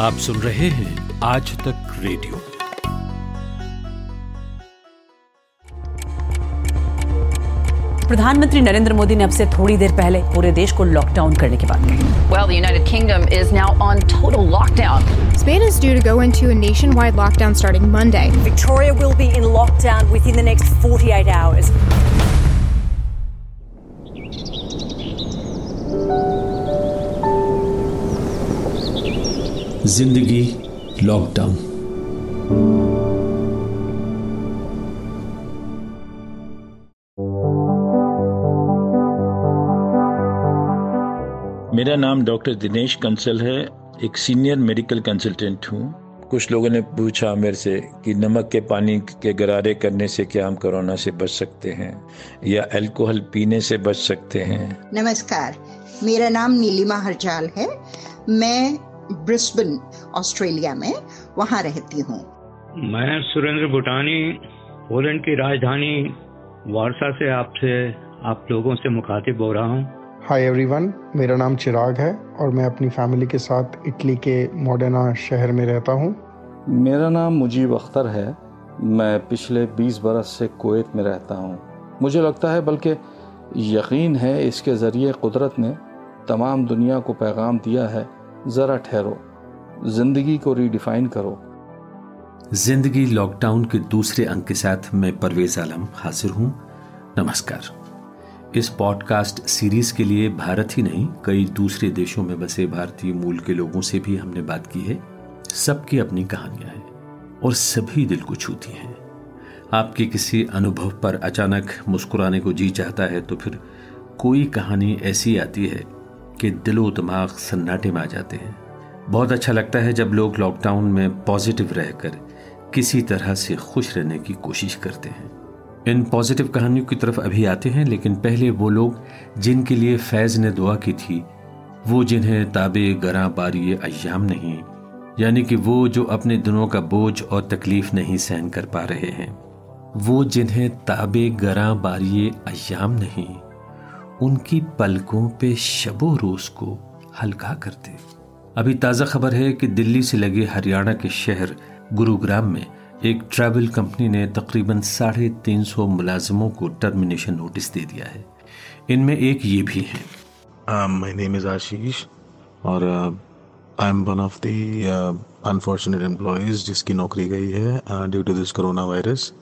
आप सुन रहे हैं आज तक रेडियो प्रधानमंत्री नरेंद्र मोदी ने अब से थोड़ी देर पहले पूरे देश को लॉकडाउन करने की बात कही Well, the United Kingdom is now on total lockdown. Spain is due to go into a nationwide lockdown starting Monday. Victoria will be in lockdown within the next 48 hours. ज़िंदगी लॉकडाउन मेरा नाम doctor Dinesh Kansal है। एक senior medical consultant हूँ। कुछ लोगों ने पूछा मेरे से कि नमक के पानी के गरारे करने से क्या हम कोरोना से बच सकते हैं या अल्कोहल पीने से बच सकते हैं? नमस्कार मेरा नाम नीलिमा हरजाल है। मैं ब्रिस्बन ऑस्ट्रेलिया में वहाँ रहती हूँ। मैं सुरेंद्र भूटानी पोलैंड की राजधानी वारसा से आपसे आप लोगों से मुखातिब हो रहा हूँ। हाय एवरीवन मेरा नाम चिराग है और मैं अपनी फैमिली के साथ इटली के मॉडर्ना शहर में रहता हूँ। मेरा नाम मुजीब अख्तर है। मैं पिछले 20 बरस से कुवैत में रहता हूँ। मुझे लगता है बल्कि यकीन है इसके ज़रिए कुदरत ने तमाम दुनिया को पैगाम दिया है ज़रा ठहरो, ज़िंदगी को रीडिफाइन करो। ज़िंदगी लॉकडाउन के दूसरे अंक के साथ मैं परवेज आलम हाजिर हूँ। नमस्कार। इस पॉडकास्ट सीरीज़ के लिए भारत ही नहीं, कई दूसरे देशों में बसे भारतीय मूल के लोगों से भी हमने बात की है। सबकी अपनी कहानियाँ हैं और सभी दिल को छूती हैं। आपके किसी अनुभव पर अचानक मुस्कुराने को जी चाहता है तो फिर कोई कहानी ऐसी आती है कि दिलो दिमाग सन्नाटे में आ जाते हैं। बहुत अच्छा लगता है जब लोग लॉकडाउन में पॉजिटिव रहकर किसी तरह से खुश रहने की कोशिश करते हैं। इन पॉजिटिव कहानियों की तरफ़ अभी आते हैं, लेकिन पहले वो लोग जिनके लिए फैज ने दुआ की थी, वो जिन्हें ताबे गरा बारी अयाम नहीं, यानी कि वो जो अपने दिनों का बोझ और तकलीफ़ नहीं सहन कर पा रहे हैं, वो जिन्हें ताबे गरा बारी अयाम नहीं उनकी पलकों पे शबो रोज को हल्का करते। अभी ताज़ा खबर है कि दिल्ली से लगे हरियाणा के शहर गुरुग्राम में एक ट्रैवल कंपनी ने तकरीबन साढ़े तीन सौ मुलाजमों को टर्मिनेशन नोटिस दे दिया है। इनमें एक ये भी है। माय नेम इज़ आशीष और I am one of the unfortunate employees जिसकी नौकरी गई है due to this corona virus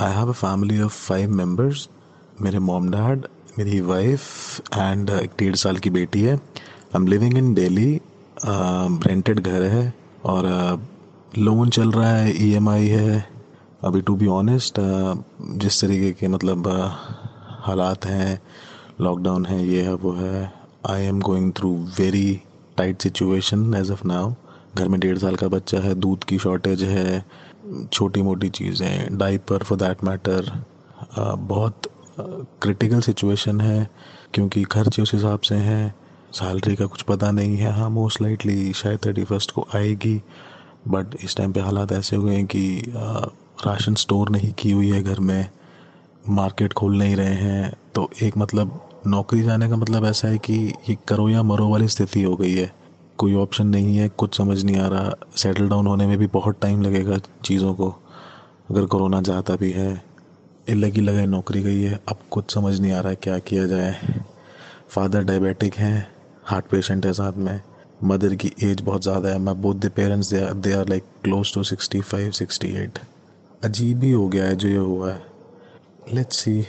I have a family of five members मेरे मॉम डैड मेरी वाइफ एंड एक डेढ़ साल की बेटी है। I am living in daily rented घर है और लोन चल रहा है ईएमआई है। अभी टू बी ऑनेस्ट जिस तरीके के मतलब हालात हैं लॉकडाउन है, ये है, वो है। I am going through very tight situation as of now घर में डेढ़ साल का बच्चा है, दूध की शॉर्टेज है छोटी मोटी चीज़ें डाइपर फॉर दैट मैटर बहुत क्रिटिकल सिचुएशन है, क्योंकि खर्चे उस हिसाब से हैं सैलरी का कुछ पता नहीं है। हाँ मोस्ट लाइटली शायद थर्टी फ़र्स्ट को आएगी बट इस टाइम पे हालात ऐसे हुए हैं कि राशन स्टोर नहीं की हुई है घर में मार्केट खोल नहीं रहे हैं। तो एक मतलब नौकरी जाने का मतलब ऐसा है कि ये करो या मरो वाली स्थिति हो गई है। कोई ऑप्शन नहीं है, कुछ समझ नहीं आ रहा। सेटल डाउन होने में भी बहुत टाइम लगेगा चीज़ों को, अगर कोरोना जाता भी है। लगी लगे नौकरी गई है। अब कुछ समझ नहीं आ रहा है क्या किया जाए। फादर डायबिटिक हैं हार्ट पेशेंट है साथ में। मदर की एज बहुत ज़्यादा है। मैं both the parents they are they are like close to sixty five sixty eight अजीब ही हो गया है जो ये हुआ है। लेट्स सी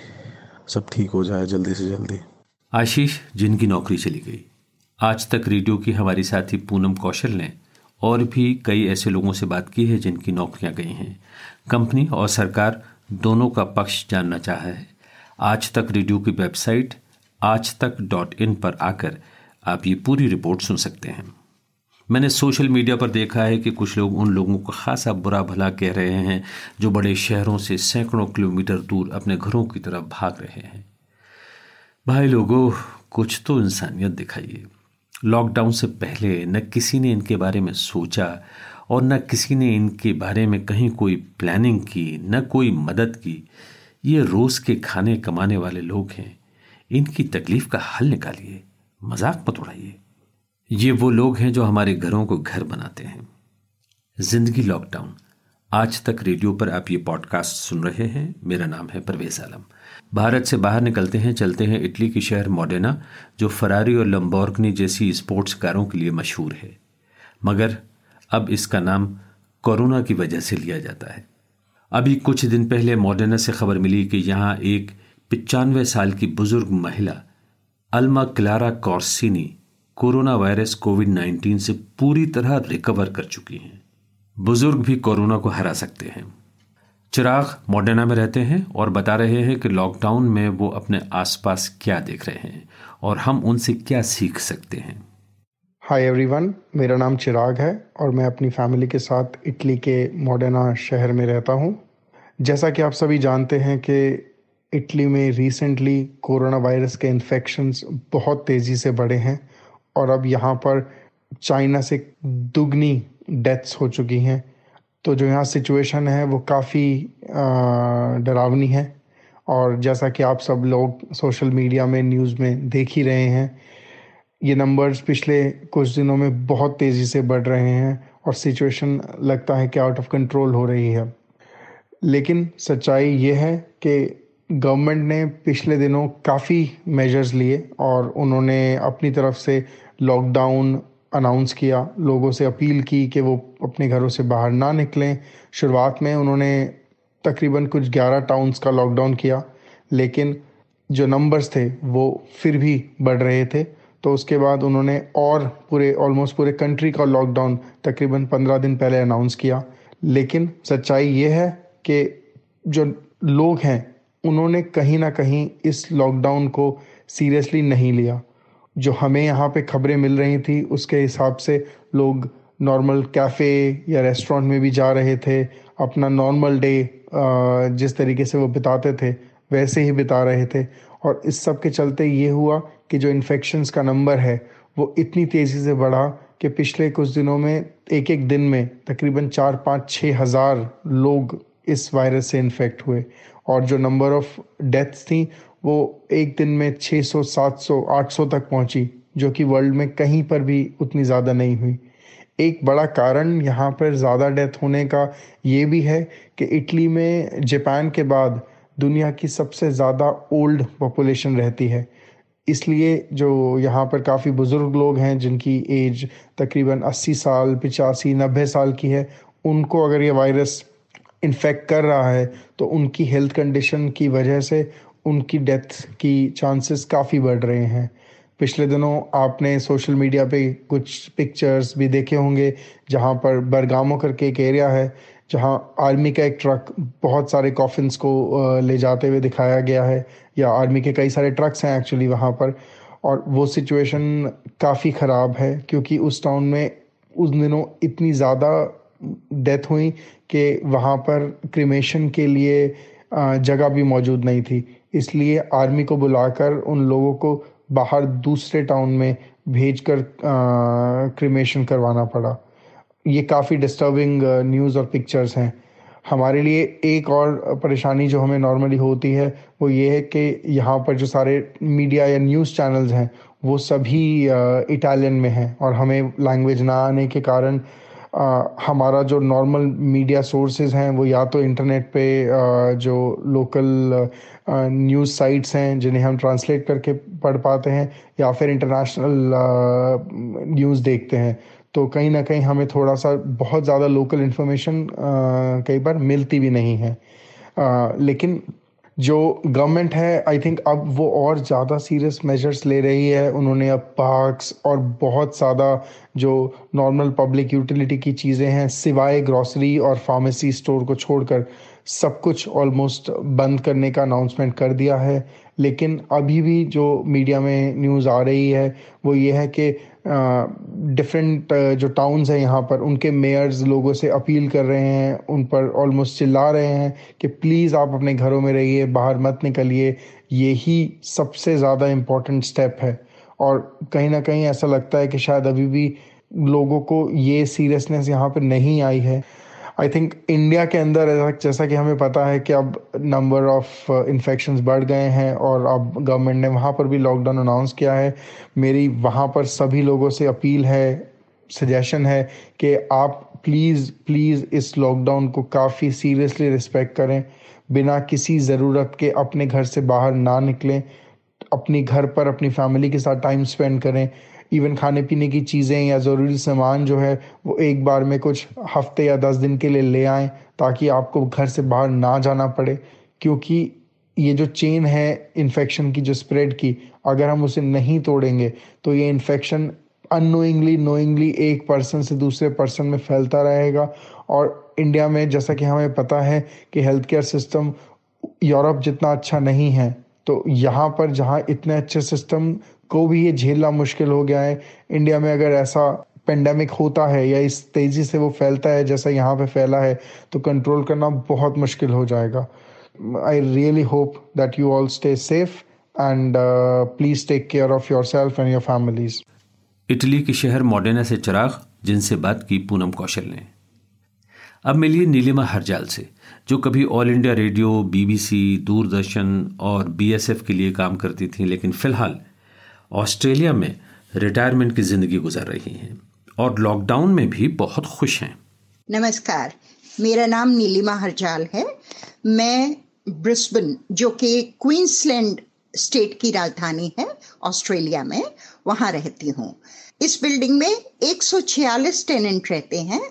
सब ठीक हो जाए जल्दी से जल्दी। आशीष जिनकी नौकरी चली गई। आज तक रेडियो की हमारी साथी पूनम कौशल ने और भी कई ऐसे लोगों से बात की है जिनकी नौकरियाँ गई हैं। कंपनी और सरकार दोनों का पक्ष जानना चाहा। आज तक रेडियो की वेबसाइट, आज तक डॉट इन पर आकर आप ये पूरी रिपोर्ट सुन सकते हैं। मैंने सोशल मीडिया पर देखा है कि कुछ लोग उन लोगों को खासा बुरा भला कह रहे हैं जो बड़े शहरों से सैकड़ों किलोमीटर दूर अपने घरों की तरफ़ भाग रहे हैं। भाई लोगों, कुछ तो इंसानियत दिखाइए। लॉकडाउन से पहले न किसी ने इनके बारे में सोचा और न किसी ने इनके बारे में कहीं कोई प्लानिंग की, न कोई मदद की। ये रोज़ के खाने कमाने वाले लोग हैं। इनकी तकलीफ़ का हल निकालिए, मज़ाक मत उड़ाइए। ये वो लोग हैं जो हमारे घरों को घर बनाते हैं। ज़िंदगी लॉकडाउन आज तक रेडियो पर आप ये पॉडकास्ट सुन रहे हैं। मेरा नाम है परवेज आलम। भारत से बाहर निकलते हैं, चलते हैं इटली के शहर मॉडेना, जो फरारी और लंबोर्गनी जैसी स्पोर्ट्स कारों के लिए मशहूर है। मगर अब इसका नाम कोरोना की वजह से लिया जाता है। अभी कुछ दिन पहले मॉडेना से खबर मिली कि यहाँ एक पचानवे साल की बुज़ुर्ग महिला, Alma Clara Corsini, corona virus covid 19 से पूरी तरह रिकवर कर चुकी हैं। बुज़ुर्ग भी कोरोना को हरा सकते हैं। चिराग मॉडर्ना में रहते हैं और बता रहे हैं कि लॉकडाउन में वो अपने आसपास क्या देख रहे हैं और हम उनसे क्या सीख सकते हैं। हाय एवरीवन मेरा नाम चिराग है और मैं अपनी फैमिली के साथ इटली के मॉडर्ना शहर में रहता हूँ। जैसा कि आप सभी जानते हैं कि इटली में रिसेंटली कोरोना वायरस के इन्फेक्शंस बहुत तेज़ी से बढ़े हैं और अब यहाँ पर चाइना से दुगनी डेथ्स हो चुकी हैं। तो जो यहाँ सिचुएशन है वो काफ़ी डरावनी है और जैसा कि आप सब लोग सोशल मीडिया में न्यूज़ में देख ही रहे हैं ये नंबर्स पिछले कुछ दिनों में बहुत तेज़ी से बढ़ रहे हैं और सिचुएशन लगता है कि आउट ऑफ़ कंट्रोल हो रही है। लेकिन सच्चाई ये है कि गवर्नमेंट ने पिछले दिनों काफ़ी मेजर्स लिए और उन्होंने अपनी तरफ़ से लॉकडाउन अनाउंस किया, लोगों से अपील की कि वो अपने घरों से बाहर ना निकलें। शुरुआत में उन्होंने तकरीबन कुछ 11 टाउन्स का लॉकडाउन किया, लेकिन जो नंबर्स थे वो फिर भी बढ़ रहे थे। तो उसके बाद उन्होंने और पूरे ऑलमोस्ट पूरे कंट्री का लॉकडाउन तकरीबन 15 दिन पहले अनाउंस किया। लेकिन सच्चाई ये है कि जो लोग हैं, उन्होंने कहीं ना कहीं इस लॉकडाउन को सीरियसली नहीं लिया। जो हमें यहाँ पे खबरें मिल रही थी, उसके हिसाब से लोग नॉर्मल कैफ़े या रेस्टोरेंट में भी जा रहे थे, अपना नॉर्मल डे जिस तरीके से वो बिताते थे, वैसे ही बिता रहे थे। और इस सब के चलते ये हुआ कि जो इन्फेक्शंस का नंबर है वो इतनी तेज़ी से बढ़ा कि पिछले कुछ दिनों में एक एक दिन में तकरीबन चार पाँच छः हज़ार लोग इस वायरस से इन्फेक्ट हुए। और जो नंबर ऑफ़ डेथ्स थी वो एक दिन में 600, 700, 800 तक पहुँची जो कि वर्ल्ड में कहीं पर भी उतनी ज़्यादा नहीं हुई। एक बड़ा कारण यहाँ पर ज़्यादा डेथ होने का ये भी है कि इटली में जापान के बाद दुनिया की सबसे ज़्यादा ओल्ड पॉपुलेशन रहती है। इसलिए जो यहाँ पर काफ़ी बुज़ुर्ग लोग हैं, जिनकी एज तकरीबन 80 साल, पिचासी, नब्बे साल की है, उनको अगर ये वायरस इन्फेक्ट कर रहा है तो उनकी हेल्थ कंडीशन की वजह से उनकी डेथ की चांसेस काफ़ी बढ़ रहे हैं। पिछले दिनों आपने सोशल मीडिया पे कुछ पिक्चर्स भी देखे होंगे, जहाँ पर बरगामो करके एक एरिया है जहाँ आर्मी का एक ट्रक बहुत सारे कॉफिन्स को ले जाते हुए दिखाया गया है, या आर्मी के कई सारे ट्रक्स हैं एक्चुअली वहाँ पर, और वो सिचुएशन काफ़ी ख़राब है, क्योंकि उस टाउन में उस दिनों इतनी ज़्यादा डेथ हुई कि वहाँ पर क्रिमेशन के लिए जगह भी मौजूद नहीं थी। इसलिए आर्मी को बुलाकर उन लोगों को बाहर दूसरे टाउन में भेज कर क्रिमेशन करवाना पड़ा। ये काफ़ी डिस्टर्बिंग न्यूज़ और पिक्चर्स हैं। हमारे लिए एक और परेशानी जो हमें नॉर्मली होती है वो ये है कि यहाँ पर जो सारे मीडिया या न्यूज़ चैनल्स हैं वो सभी इटालियन में हैं और हमें लैंग्वेज ना आने के कारण आ, हमारा जो नॉर्मल मीडिया सोर्सेज हैं वो या तो इंटरनेट पे आ, जो लोकल न्यूज़ साइट्स हैं जिन्हें हम ट्रांसलेट करके पढ़ पाते हैं या फिर इंटरनेशनल न्यूज़ देखते हैं। तो कहीं ना कहीं हमें थोड़ा सा बहुत ज़्यादा लोकल इन्फॉर्मेशन कई बार मिलती भी नहीं है। आ, लेकिन जो गवर्नमेंट है आई थिंक अब वो और ज़्यादा सीरियस मेजर्स ले रही है। उन्होंने अब पार्क्स और बहुत ज़्यादा जो नॉर्मल पब्लिक यूटिलिटी की चीज़ें हैं सिवाय ग्रॉसरी और फार्मेसी स्टोर को छोड़कर सब कुछ ऑलमोस्ट बंद करने का अनाउंसमेंट कर दिया है। लेकिन अभी भी जो मीडिया में न्यूज़ आ रही है वो ये है कि डिफरेंट जो टाउन्स हैं यहाँ पर, उनके मेयर्स लोगों से अपील कर रहे हैं, उन पर ऑलमोस्ट चिल्ला रहे हैं कि प्लीज़ आप अपने घरों में रहिए, बाहर मत निकलिए। यही सबसे ज़्यादा इम्पोर्टेंट स्टेप है। और कहीं ना कहीं ऐसा लगता है कि शायद अभी भी लोगों को ये सीरियसनेस यहाँ पर नहीं आई है। आई थिंक इंडिया के अंदर, जैसा कि हमें पता है कि अब नंबर ऑफ़ इन्फेक्शंस बढ़ गए हैं और अब गवर्नमेंट ने वहाँ पर भी लॉकडाउन अनाउंस किया है। मेरी वहाँ पर सभी लोगों से अपील है सजेशन है कि आप प्लीज़ प्लीज़ इस लॉकडाउन को काफ़ी सीरियसली रिस्पेक्ट करें। बिना किसी ज़रूरत के अपने घर से बाहर ना निकलें। अपनी घर पर अपनी फैमिली के साथ टाइम स्पेंड करें। इवन खाने पीने की चीज़ें या ज़रूरी सामान जो है, वो एक बार में कुछ हफ़्ते या दस दिन के लिए ले आएँ, ताकि आपको घर से बाहर ना जाना पड़े। क्योंकि ये जो चेन है इन्फेक्शन की, जो स्प्रेड की, अगर हम उसे नहीं तोड़ेंगे तो ये इन्फेक्शन अनोइंगली नोइंगली एक पर्सन से दूसरे पर्सन में फैलता रहेगा। और इंडिया में जैसा कि हमें पता है कि हेल्थ केयर सिस्टम यूरोप जितना अच्छा नहीं है तो यहाँ पर जहाँ इतने अच्छे सिस्टम को भी ये झेलना मुश्किल हो गया है। इंडिया में अगर ऐसा पेंडेमिक होता है या इस तेज़ी से वो फैलता है, जैसा यहाँ पे फैला है तो कंट्रोल करना बहुत मुश्किल हो जाएगा। I really hope that you all stay safe and please take care of yourself and your families Italy के शहर मॉडर्ना से चिराग, जिनसे बात की पूनम कौशल ने। अब मिलिए नीलिमा हरजाल से, जो कभी All India Radio BBC Doordarshan और बीएसएफ के लिए काम करती थी, लेकिन फ़िलहाल ऑस्ट्रेलिया में रिटायरमेंट की ज़िंदगी गुजार रही हैं और लॉकडाउन में भी बहुत खुश हैं। नमस्कार, मेरा नाम नीलिमा हरजाल है। मैं ब्रिस्बन, जो कि क्वींसलैंड स्टेट की राजधानी है, ऑस्ट्रेलिया में, वहाँ रहती हूँ। इस बिल्डिंग में 146 टेनेंट रहते हैं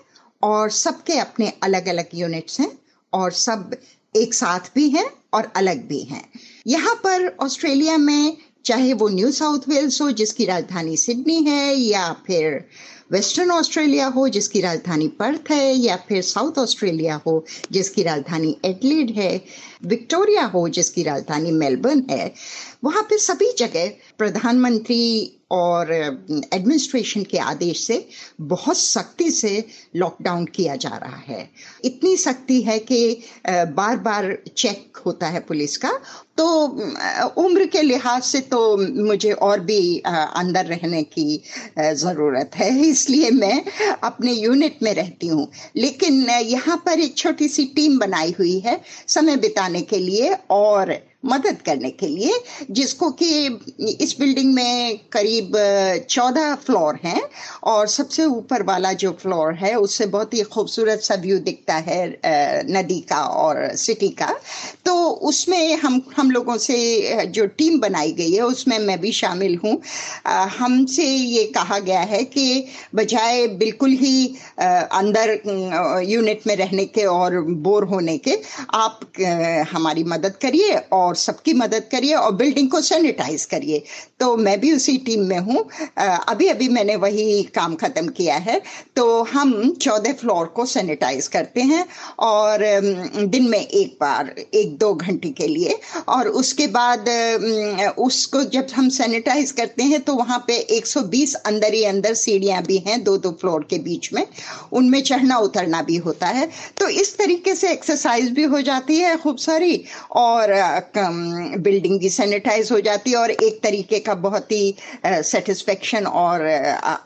और सबके अपने अलग अलग यूनिट्स हैं और सब एक साथ भी हैं और अलग भी हैं। यहाँ पर ऑस्ट्रेलिया में चाहे वो न्यू साउथ वेल्स हो, जिसकी राजधानी सिडनी है, या फिर वेस्टर्न ऑस्ट्रेलिया हो, जिसकी राजधानी पर्थ है, या फिर साउथ ऑस्ट्रेलिया हो, जिसकी राजधानी एडलिड है, विक्टोरिया हो, जिसकी राजधानी मेलबर्न है, वहाँ पे सभी जगह प्रधानमंत्री और एडमिनिस्ट्रेशन के आदेश से बहुत सख्ती से लॉकडाउन किया जा रहा है। इतनी सख्ती है कि बार बार चेक होता है पुलिस का। तो उम्र के लिहाज से तो मुझे और भी अंदर रहने की ज़रूरत है। इसलिए मैं अपने यूनिट में रहती हूँ। लेकिन यहाँ पर एक छोटी सी टीम बनाई हुई है समय बिताने के लिए और मदद करने के लिए, जिसको कि इस बिल्डिंग में करीब चौदह फ्लोर हैं और सबसे ऊपर वाला जो फ्लोर है, उससे बहुत ही खूबसूरत सा व्यू दिखता है नदी का और सिटी का। तो उसमें हम हम लोगों से जो टीम बनाई गई है, उसमें मैं भी शामिल हूँ। हमसे ये कहा गया है कि बजाय बिल्कुल ही अंदर यूनिट में रहने के और बोर होने के, आप हमारी मदद करिए और और सबकी मदद करिए और बिल्डिंग को सैनिटाइज करिए। तो मैं भी उसी टीम में हूँ। अभी अभी मैंने वही काम ख़त्म किया है। तो हम चौदह फ्लोर को सैनिटाइज करते हैं और दिन में एक बार एक दो घंटे के लिए। और उसके बाद उसको जब हम सैनिटाइज करते हैं तो वहाँ पे 120 अंदर ही अंदर सीढ़ियाँ भी हैं दो दो फ्लोर के बीच में। उनमें चढ़ना उतरना भी होता है। तो इस तरीके से एक्सरसाइज भी हो जाती है खूब सारी। और बिल्डिंग भी सैनिटाइज हो जाती है और एक तरीके का बहुत ही सेटिस्फेक्शन और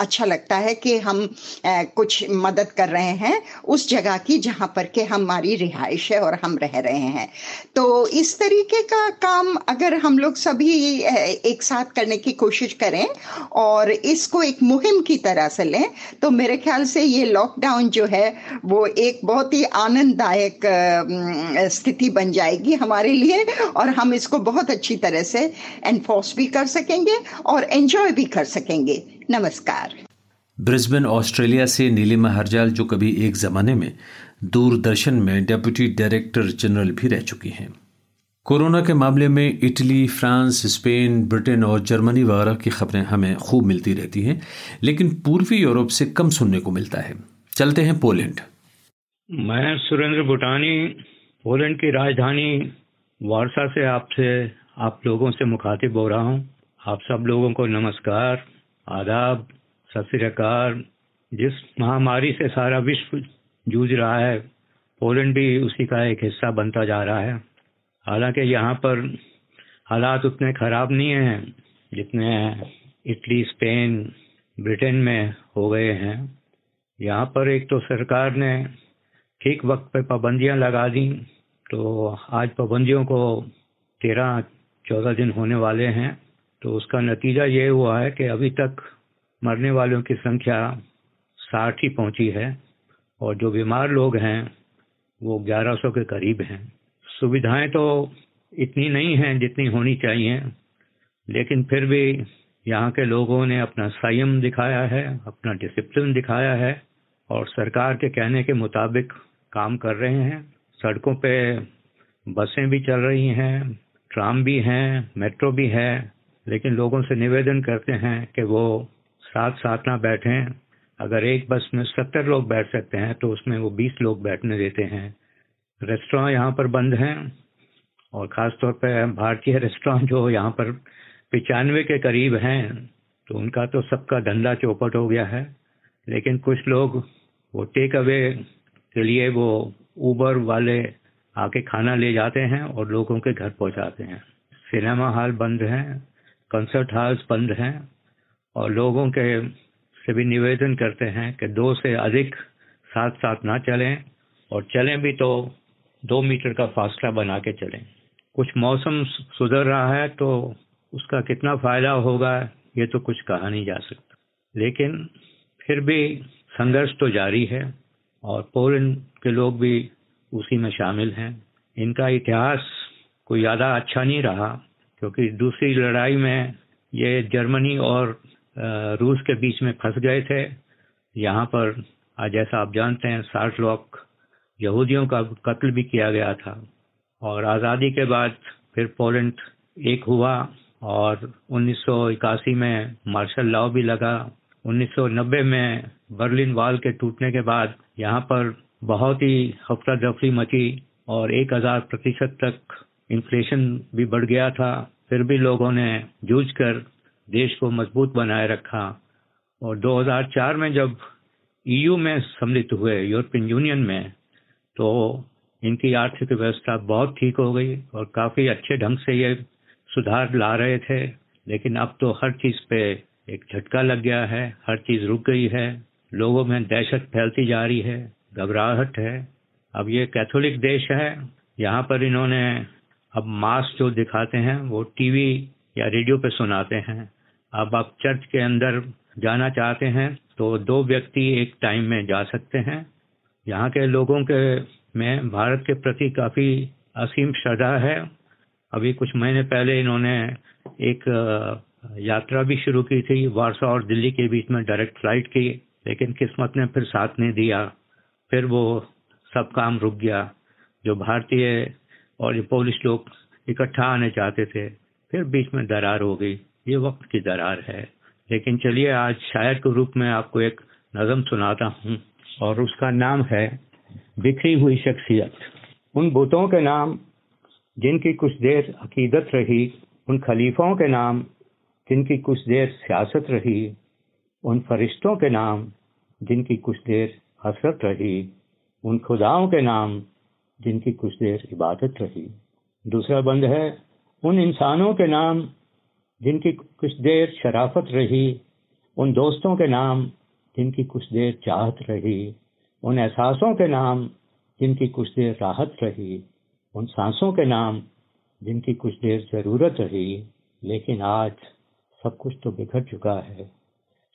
अच्छा लगता है कि हम कुछ मदद कर रहे हैं उस जगह की जहाँ पर के हमारी रिहाइश है और हम रह रहे हैं। तो इस तरीके का काम अगर हम लोग सभी एक साथ करने की कोशिश करें और इसको एक मुहिम की तरह से लें तो मेरे ख्याल से ये लॉकडाउन जो है वो एक बहुत ही आनंददायक स्थिति बन जाएगी हमारे लिए और और हम इसको बहुत अच्छी तरह से एनफोर्स भी कर सकेंगे और एंजॉय भी कर सकेंगे। नमस्कार। ब्रिस्बेन ऑस्ट्रेलिया से नीलिमा हरजाल जो कभी एक जमाने में दूरदर्शन में डेप्यूटी डायरेक्टर जनरल भी रह चुकी हैं। कोरोना के मामले में इटली फ्रांस स्पेन ब्रिटेन और जर्मनी वगैरह की खबरें हमें खूब मिलती रहती हैं लेकिन पूर्वी यूरोप से कम सुनने को मिलता है। चलते हैं पोलैंड। मैं सुरेंद्र भूटानी पोलैंड की राजधानी वारसा से आपसे, आप लोगों से मुखातिब हो रहा हूँ। आप सब लोगों को नमस्कार, आदाब, सत जिस महामारी से सारा विश्व जूझ रहा है पोलैंड भी उसी का एक हिस्सा बनता जा रहा है। हालाँकि यहाँ पर हालात उतने ख़राब नहीं हैं, जितने इटली, स्पेन, ब्रिटेन में हो गए हैं। यहाँ पर एक तो सरकार ने ठीक वक्त पे पाबंदियाँ लगा दी तो आज पाबंदियों को तेरह, चौदह दिन होने वाले हैं। तो उसका नतीजा ये हुआ है कि अभी तक मरने वालों की संख्या साठ ही पहुँची है और जो बीमार लोग हैं, वो 1100 के करीब हैं। सुविधाएँ तो इतनी नहीं हैं जितनी होनी चाहिए, लेकिन फिर भी यहाँ के लोगों ने अपना संयम दिखाया है, अपना डिसिप्लिन दिखाया है और सरकार के कहने के मुताबिक काम कर रहे हैं। सड़कों पे बसें भी चल रही हैं, ट्राम भी हैं, मेट्रो भी है, लेकिन लोगों से निवेदन करते हैं कि वो साथ साथ ना बैठें। अगर एक बस में सत्तर लोग बैठ सकते हैं तो उसमें वो बीस लोग बैठने देते हैं। रेस्टोरेंट यहाँ पर बंद हैं, और ख़ास तौर पर भारतीय रेस्टोरेंट जो यहाँ पर पचानवे के करीब हैं तो उनका तो सबका धंधा चौपट हो गया है। लेकिन कुछ लोग वो टेक अवे के लिए वो ऊबर वाले आके खाना ले जाते हैं और लोगों के घर पहुंचाते हैं। सिनेमा हॉल बंद हैं कंसर्ट हॉल्स बंद हैं और लोगों के से भी निवेदन करते हैं कि दो से अधिक साथ साथ ना चलें और चलें भी तो दो मीटर का फासला बना के चलें। कुछ मौसम सुधर रहा है तो उसका कितना फ़ायदा होगा, ये तो कुछ कहा नहीं जा सकता। लेकिन फिर भी संघर्ष तो जारी है। और पोलैंड के लोग भी उसी में शामिल हैं। इनका इतिहास कोई ज़्यादा अच्छा नहीं रहा, क्योंकि दूसरी लड़ाई में ये जर्मनी और रूस के बीच में फंस गए थे। यहाँ पर, आज जैसा आप जानते हैं साठ लोग यहूदियों का कत्ल भी किया गया था और आज़ादी के बाद फिर पोलैंड एक हुआ और 1981 में मार्शल लॉ भी लगा 1990 में बर्लिन वाल के टूटने के बाद यहाँ पर बहुत ही हफ़्ता दफरी मची और एक हज़ार प्रतिशत तक इन्फ्लेशन भी बढ़ गया था। फिर भी लोगों ने जूझ कर देश को मज़बूत बनाए रखा और 2004 में जब ईयू में सम्मिलित हुए यूरोपियन यूनियन में तो इनकी आर्थिक व्यवस्था बहुत ठीक हो गई और काफ़ी अच्छे ढंग से ये सुधार ला रहे थे। लेकिन अब तो हर चीज़ पे एक झटका लग गया है, हर चीज़ रुक गई है, लोगों में दहशत फैलती जा रही है, घबराहट है। अब ये कैथोलिक देश है, यहाँ पर इन्होंने अब मास जो दिखाते हैं, वो टीवी या रेडियो पे सुनाते हैं। अब आप चर्च के अंदर जाना चाहते हैं तो दो व्यक्ति एक टाइम में जा सकते हैं। यहाँ के लोगों के में भारत के प्रति काफ़ी असीम श्रद्धा है। अभी कुछ महीने पहले इन्होंने एक यात्रा भी शुरू की थी, वारसा और दिल्ली के बीच में डायरेक्ट फ़्लाइट की, लेकिन किस्मत ने फिर साथ नहीं दिया। फिर वो सब काम रुक गया। जो भारतीय और ये पोलिस लोग इकट्ठा आने चाहते थे, फिर बीच में दरार हो गई। ये वक्त की दरार है। लेकिन चलिए, आज शायर के रूप में आपको एक नज़म सुनाता हूँ, और उसका नाम है बिखरी हुई शख्सियत। उन बुतों के नाम, जिनकी कुछ देर अकीदत रही, उन खलीफों के नाम जिनकी कुछ देर सियासत रही, उन फरिश्तों के नाम जिनकी कुछ देर हसरत रही, उन खुदाओं के नाम जिनकी कुछ देर इबादत रही। दूसरा बंद है, उन इंसानों के नाम जिनकी कुछ देर शराफत रही, उन दोस्तों के नाम जिनकी कुछ देर चाहत रही, उन एहसासों के नाम जिनकी कुछ देर राहत रही, उन सांसों के नाम जिनकी कुछ देर ज़रूरत रही। लेकिन आज सब कुछ तो बिखर चुका है।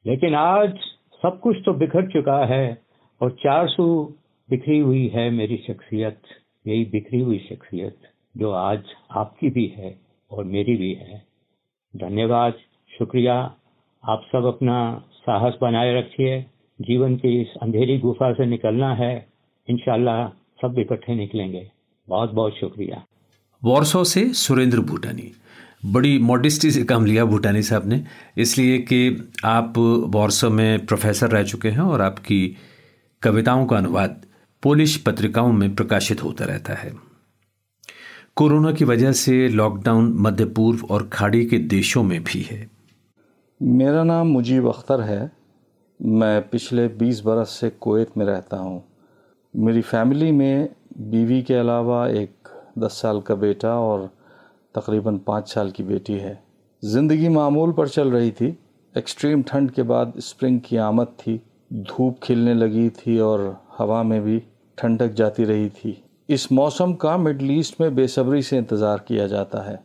लेकिन आज सब कुछ तो बिखर चुका है और चार सौ बिखरी हुई है मेरी शख्सियत, यही बिखरी हुई शख्सियत जो आज आपकी भी है और मेरी भी है। धन्यवाद, शुक्रिया। आप सब अपना साहस बनाए रखिए। जीवन की इस अंधेरी गुफा से निकलना है। इनशाला सब इकट्ठे निकलेंगे। बहुत बहुत शुक्रिया। वॉर्सो से सुरेंद्र भूटानी। बड़ी मॉडिस्टी से काम लिया भूटानी साहब ने। इसलिए कि आप वॉर्सो में प्रोफेसर रह चुके हैं और आपकी कविताओं का अनुवाद पोलिश पत्रिकाओं में प्रकाशित होता रहता है। कोरोना की वजह से लॉकडाउन मध्य पूर्व और खाड़ी के देशों में भी है। मेरा नाम मुजीब अख्तर है। मैं पिछले 20 बरस से कोवैत में रहता हूँ। मेरी फैमिली में बीवी के अलावा एक दस साल का बेटा और तकरीबन पाँच साल की बेटी है। ज़िंदगी मामूल पर चल रही थी। एक्सट्रीम ठंड के बाद स्प्रिंग की आमद थी। धूप खिलने लगी थी और हवा में भी ठंडक जाती रही थी। इस मौसम का मिडल ईस्ट में बेसब्री से इंतज़ार किया जाता है।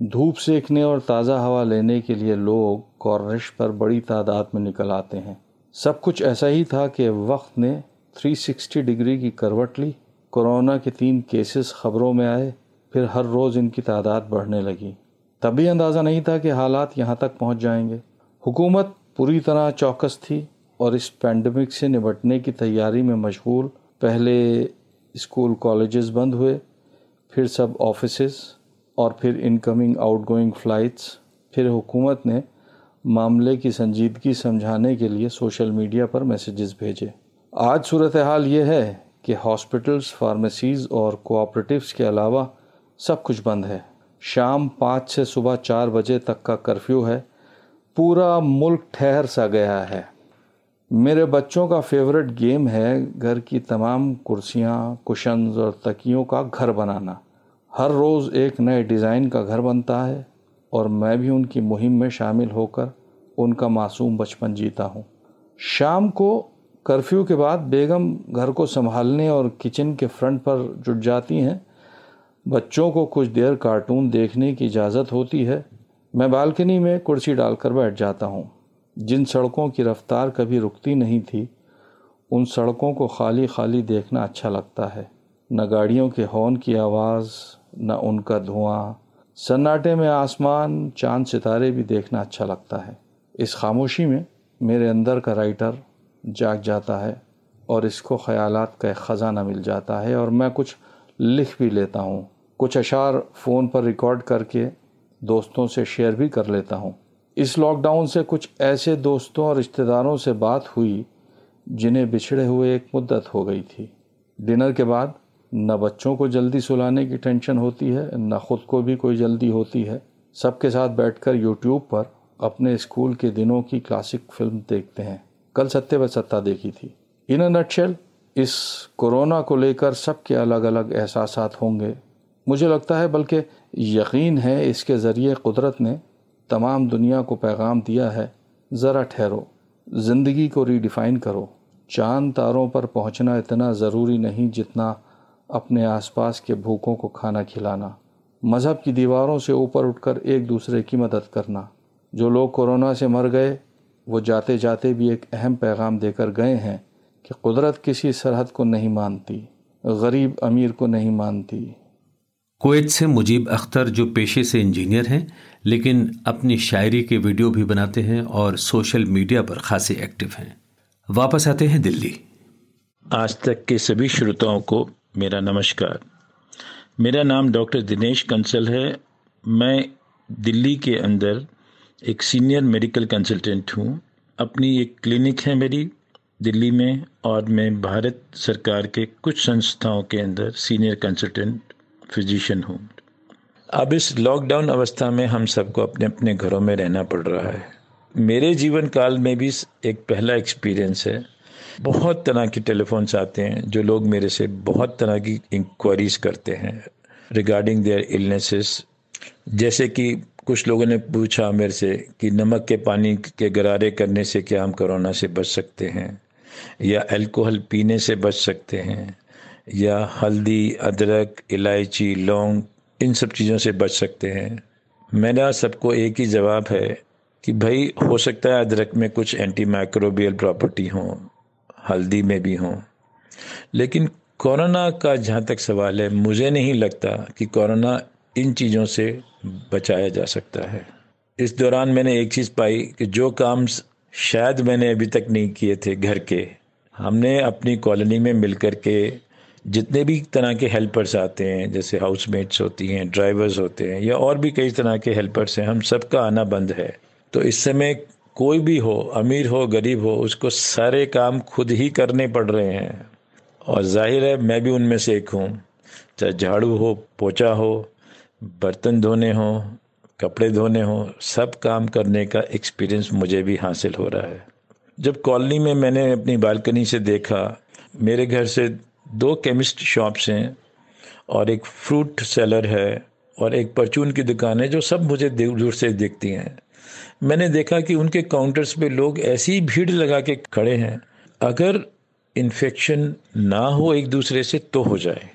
धूप सेकने और ताज़ा हवा लेने के लिए लोग कॉर्निश पर बड़ी तादाद में निकल आते हैं। सब कुछ ऐसा ही था कि वक्त ने 360 डिग्री की करवट ली। कोरोना के तीन केसेस खबरों में आए। फिर हर रोज़ इनकी तादाद बढ़ने लगी। तभी अंदाज़ा नहीं था कि हालात यहाँ तक पहुँच जाएँगे। हुकूमत पूरी तरह चौकस थी और इस पैंडमिक से निपटने की तैयारी में मशगूल। पहले स्कूल कॉलेजेस बंद हुए, फिर सब ऑफ़िस और फिर इनकमिंग आउटगोइंग फ़्लाइट्स फिर हुकूमत ने मामले की संजीदगी समझाने के लिए सोशल मीडिया पर मैसेजेस भेजे। आज सूरत हाल ये है कि हॉस्पिटल्स फार्मेसीज़ और कोऑपरेटिव्स के अलावा सब कुछ बंद है। शाम पाँच से सुबह चार बजे तक का कर्फ्यू है। पूरा मुल्क ठहर सा गया है। मेरे बच्चों का फेवरेट गेम है घर की तमाम कुर्सियाँ कुशन्स और तकियों का घर बनाना। हर रोज़ एक नए डिज़ाइन का घर बनता है और मैं भी उनकी मुहिम में शामिल होकर उनका मासूम बचपन जीता हूँ। शाम को कर्फ्यू के बाद बेगम घर को संभालने और किचन के फ्रंट पर जुट जाती हैं। बच्चों को कुछ देर कार्टून देखने की इजाज़त होती है। मैं बालकनी में कुर्सी डालकर बैठ जाता हूँ। जिन सड़कों की रफ्तार कभी रुकती नहीं थी, उन सड़कों को खाली खाली देखना अच्छा लगता है। न गाड़ियों के हॉर्न की आवाज़, न उनका धुआँ। सन्नाटे में आसमान, चाँद सितारे भी देखना अच्छा लगता है। इस खामोशी में मेरे अंदर का राइटर जाग जाता है और इसको ख्यालात का एक ख़जाना मिल जाता है और मैं कुछ लिख भी लेता हूँ। कुछ अशार फ़ोन पर रिकॉर्ड करके दोस्तों से शेयर भी कर लेता हूँ। इस लॉकडाउन से कुछ ऐसे दोस्तों और रिश्तेदारों से बात हुई, जिन्हें बिछड़े हुए एक मुद्दत हो गई थी। डिनर के बाद न बच्चों को जल्दी सुलाने की टेंशन होती है, न खुद को भी कोई जल्दी होती है। सबके साथ बैठकर यूट्यूब पर अपने स्कूल के दिनों की क्लासिक फ़िल्म देखते हैं। कल सत्य व सत्ता देखी थी। इन नटशेल इस कोरोना को लेकर सबके अलग अलग एहसास होंगे। मुझे लगता है बल्कि यकीन है इसके ज़रिए कुदरत ने तमाम दुनिया को पैगाम दिया है, ज़रा ठहरो, ज़िंदगी को रीडिफ़ाइन करो। चाँद तारों पर पहुँचना इतना ज़रूरी नहीं जितना अपने आसपास के भूखों को खाना खिलाना। मज़हब की दीवारों से ऊपर उठकर एक दूसरे की मदद करना। जो लोग कोरोना से मर गए, वो जाते जाते भी एक अहम पैगाम देकर गए हैं कि कुदरत किसी सरहद को नहीं मानती, गरीब अमीर को नहीं मानती। कुवैत से मुजीब अख्तर, जो पेशे से इंजीनियर हैं, लेकिन अपनी शायरी के वीडियो भी बनाते हैं और सोशल मीडिया पर खासे एक्टिव हैं। वापस आते हैं दिल्ली। आज तक के सभी श्रोताओं को मेरा नमस्कार। मेरा नाम डॉक्टर दिनेश कंसल है। मैं दिल्ली के अंदर एक सीनियर मेडिकल कंसल्टेंट हूँ। अपनी एक क्लिनिक है मेरी दिल्ली में और मैं भारत सरकार के कुछ संस्थाओं के अंदर सीनियर कंसल्टेंट फिजिशियन हूँ। अब इस लॉकडाउन अवस्था में हम सबको अपने अपने घरों में रहना पड़ रहा है। मेरे जीवन काल में भी एक पहला एक्सपीरियंस है। बहुत तरह के टेलीफोन्स आते हैं जो लोग मेरे से बहुत तरह की इंक्वायरीज करते हैं रिगार्डिंग देयर इलनेसेस जैसे कि कुछ लोगों ने पूछा मेरे से कि नमक के पानी के गरारे करने से क्या हम कोरोना से बच सकते हैं या अल्कोहल पीने से बच सकते हैं। या हल्दी, अदरक, इलायची, लौंग, इन सब चीज़ों से बच सकते हैं। मेरा सबको एक ही जवाब है कि भाई, हो सकता है अदरक में कुछ एंटी माइक्रोबियल प्रॉपर्टी हो, हल्दी में भी हो। लेकिन कोरोना का जहाँ तक सवाल है, मुझे नहीं लगता कि कोरोना इन चीज़ों से बचाया जा सकता है। इस दौरान मैंने एक चीज़ पाई कि जो काम शायद मैंने अभी तक नहीं किए थे घर के, हमने अपनी कॉलोनी में मिलकर के जितने भी तरह के हेल्पर्स आते हैं, जैसे हाउसमेट्स होती हैं ड्राइवर्स होते हैं, या और भी कई तरह के हेल्पर्स हैं, हम सबका आना बंद है। तो इस समय कोई भी हो, अमीर हो, गरीब हो, उसको सारे काम खुद ही करने पड़ रहे हैं। और ज़ाहिर है, मैं भी उनमें से एक हूँ। चाहे झाड़ू हो, पोछा हो, बर्तन धोने हो, कपड़े धोने हो, सब काम करने का एक्सपीरियंस मुझे भी हासिल हो रहा है। जब कॉलोनी में मैंने अपनी बालकनी से देखा, मेरे घर से दो केमिस्ट शॉप्स हैं और एक फ्रूट सेलर है और एक परचून की दुकान है जो सब मुझे दूर से देखती हैं। मैंने देखा कि उनके काउंटर्स पे लोग ऐसी भीड़ लगा के खड़े हैं, अगर इन्फेक्शन ना हो एक दूसरे से तो हो जाए।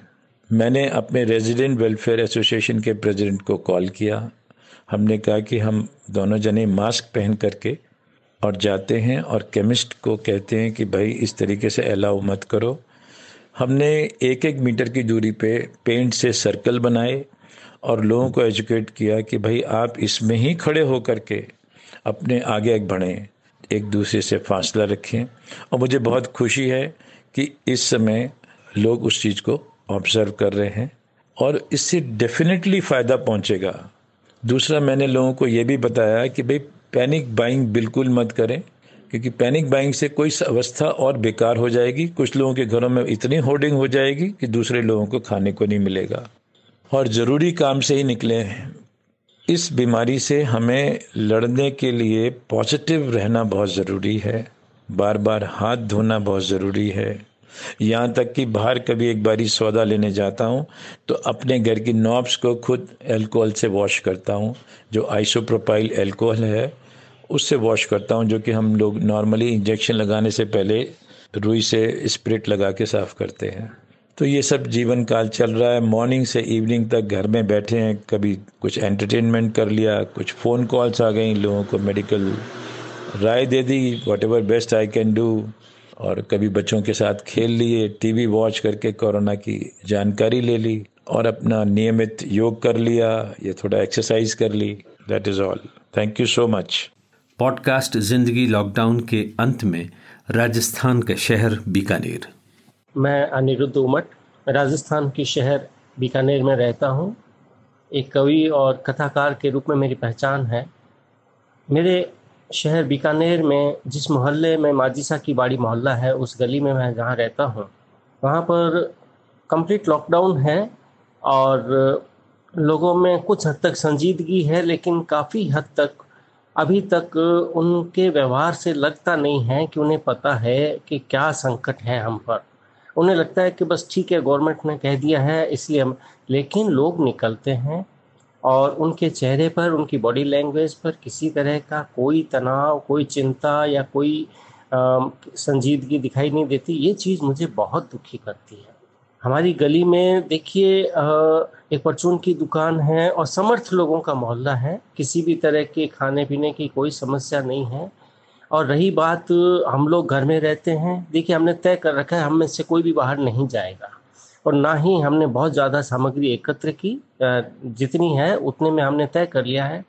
मैंने अपने रेजिडेंट वेलफेयर एसोसिएशन के प्रेसिडेंट को कॉल किया। हमने कहा कि हम दोनों जने मास्क पहन करके और जाते हैं और केमिस्ट को कहते हैं कि भाई इस तरीके से अलाउ मत करो। हमने एक एक मीटर की दूरी पे पेंट से सर्कल बनाए और लोगों को एजुकेट किया कि भाई आप इसमें ही खड़े होकर के अपने आगे बढ़ें, एक दूसरे से फासला रखें। और मुझे बहुत खुशी है कि इस समय लोग उस चीज़ को ऑब्ज़र्व कर रहे हैं और इससे डेफिनेटली फ़ायदा पहुंचेगा। दूसरा, मैंने लोगों को ये भी बताया कि भाई पैनिक बाइंग बिल्कुल मत करें। क्योंकि पैनिक बाइंग से कोई अवस्था और बेकार हो जाएगी। कुछ लोगों के घरों में इतनी होर्डिंग हो जाएगी कि दूसरे लोगों को खाने को नहीं मिलेगा। और ज़रूरी काम से ही निकले हैं। इस बीमारी से हमें लड़ने के लिए पॉजिटिव रहना बहुत ज़रूरी है। बार बार हाथ धोना बहुत ज़रूरी है। यहाँ तक कि बाहर कभी एक बारी सौदा लेने जाता हूँ तो अपने घर की नॉब्स को खुद अल्कोहल से वॉश करता हूँ, जो आइसोप्रोपाइल अल्कोहल है। उससे वॉश करता हूँ, जो कि हम लोग नॉर्मली इंजेक्शन लगाने से पहले रुई से स्प्रिट लगा के साफ़ करते हैं। तो ये सब जीवन काल चल रहा है। मॉर्निंग से इवनिंग तक घर में बैठे हैं, कभी कुछ एंटरटेनमेंट कर लिया, कुछ फ़ोन कॉल्स आ गई, लोगों को मेडिकल राय दे दी whatever best I can do और कभी बच्चों के साथ खेल लिए टीवी वॉच करके कोरोना की जानकारी ले ली, और अपना नियमित योग कर लिया, या थोड़ा एक्सरसाइज कर ली। That is all thank you so much podcast ज़िंदगी लॉकडाउन के अंत में राजस्थान का शहर बीकानेर। मैं अनिरुद्ध उमट, राजस्थान के शहर बीकानेर में रहता हूँ। एक कवि और कथाकार के रूप में मेरी पहचान है। मेरे शहर बीकानेर में, जिस मोहल्ले में माजिसा की बाड़ी मोहल्ला है, उस गली में मैं जहाँ रहता हूँ, वहाँ पर कंप्लीट लॉकडाउन है और लोगों में कुछ हद तक संजीदगी है, लेकिन काफ़ी हद तक अभी तक उनके व्यवहार से लगता नहीं है कि उन्हें पता है कि क्या संकट है हम पर। उन्हें लगता है कि बस ठीक है, गवर्नमेंट ने कह दिया है, इसलिए हम, लेकिन लोग निकलते हैं और उनके चेहरे पर, उनकी बॉडी लैंग्वेज पर किसी तरह का कोई तनाव, कोई चिंता या कोई संजीदगी दिखाई नहीं देती। ये चीज़ मुझे बहुत दुखी करती है। हमारी गली में देखिए एक परचून की दुकान है और समर्थ लोगों का मोहल्ला है। किसी भी तरह के खाने पीने की कोई समस्या नहीं है। और रही बात, हम लोग घर में रहते हैं। देखिए, हमने तय कर रखा है, हम में से कोई भी बाहर नहीं जाएगा। और ना ही हमने बहुत ज़्यादा सामग्री एकत्र की जितनी है, उतने में हमने तय कर लिया है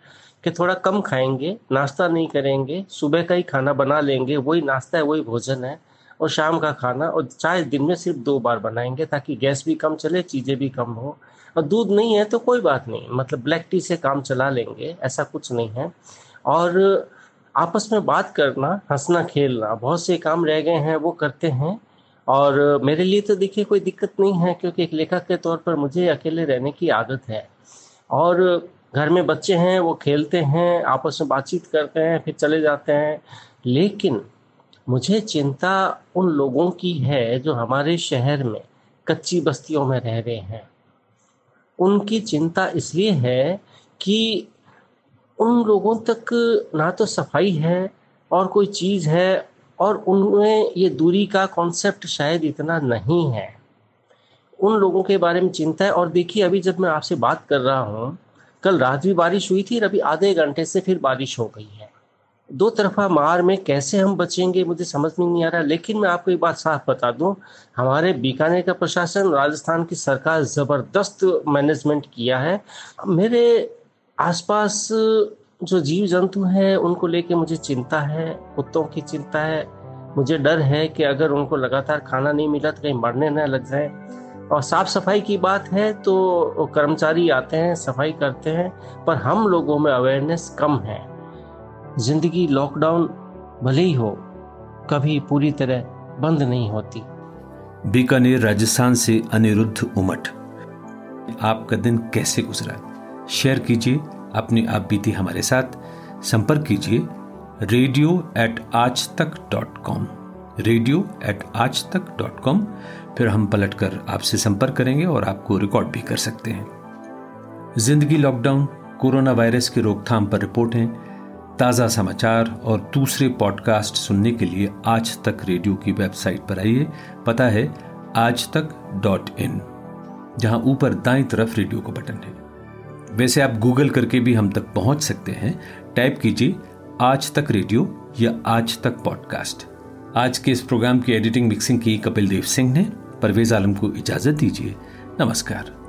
कि थोड़ा कम खाएँगे, नाश्ता नहीं करेंगे, सुबह का ही खाना बना लेंगे, वही नाश्ता है, वही भोजन है। और शाम का खाना और चाय दिन में सिर्फ़ दो बार बनाएँगे ताकि गैस भी कम चले, चीज़ें भी कम हो। और दूध नहीं है तो कोई बात नहीं मतलब ब्लैक टी से काम चला लेंगे, ऐसा कुछ नहीं है। और आपस में बात करना, हंसना, खेलना, बहुत से काम रह गए हैं, वो करते हैं। और मेरे लिए तो देखिए कोई दिक्कत नहीं है, क्योंकि एक लेखक के तौर पर मुझे अकेले रहने की आदत है। और घर में बच्चे हैं, वो खेलते हैं, आपस में बातचीत करते हैं, फिर चले जाते हैं। लेकिन मुझे चिंता उन लोगों की है जो हमारे शहर में कच्ची बस्तियों में रह रहे हैं। उनकी चिंता इसलिए है कि उन लोगों तक ना तो सफ़ाई है और कोई चीज़ है और उनमें ये दूरी का कॉन्सेप्ट शायद इतना नहीं है। उन लोगों के बारे में चिंता है और देखिए, अभी जब मैं आपसे बात कर रहा हूँ, कल रात भी बारिश हुई थी और अभी आधे घंटे से फिर बारिश हो गई है। दो तरफा मार में कैसे हम बचेंगे, मुझे समझ में नहीं आ रहा, लेकिन मैं आपको एक बात साफ़ बता दूँ, हमारे बीकानेर का प्रशासन, राजस्थान की सरकार ज़बरदस्त मैनेजमेंट किया है। मेरे आसपास जो जीव जंतु हैं, उनको लेके मुझे चिंता है, कुत्तों की चिंता है। मुझे डर है कि अगर उनको लगातार खाना नहीं मिला तो कहीं मरने न लग जाए। और साफ़ सफ़ाई की बात है तो कर्मचारी आते हैं, सफ़ाई करते हैं, पर हम लोगों में अवेयरनेस कम है। ज़िंदगी लॉकडाउन भले ही हो, कभी पूरी तरह बंद नहीं होती। बीकानेर, राजस्थान से अनिरुद्ध उमट। आपका दिन कैसे गुजरा? शेयर कीजिए, अपनी आप बीती हमारे साथ। संपर्क कीजिए, रेडियो एट आज तक डॉट कॉम रेडियो एट आज तक डॉट कॉम फिर हम पलटकर आपसे संपर्क करेंगे और आपको रिकॉर्ड भी कर सकते हैं। ज़िंदगी लॉकडाउन, कोरोना वायरस की रोकथाम पर रिपोर्ट रिपोर्टें ताज़ा समाचार और दूसरे पॉडकास्ट सुनने के लिए आज तक रेडियो की वेबसाइट पर आइए। पता है, आज तक डॉट इन, जहाँ ऊपर दाएँ तरफ़ रेडियो का बटन है। वैसे आप गूगल करके भी हम तक पहुँच सकते हैं। टाइप कीजिए, आज तक रेडियो या आज तक पॉडकास्ट। आज के इस प्रोग्राम की एडिटिंग, मिक्सिंग की कपिल देव सिंह ने, परवेज आलम को इजाज़त दीजिए। नमस्कार।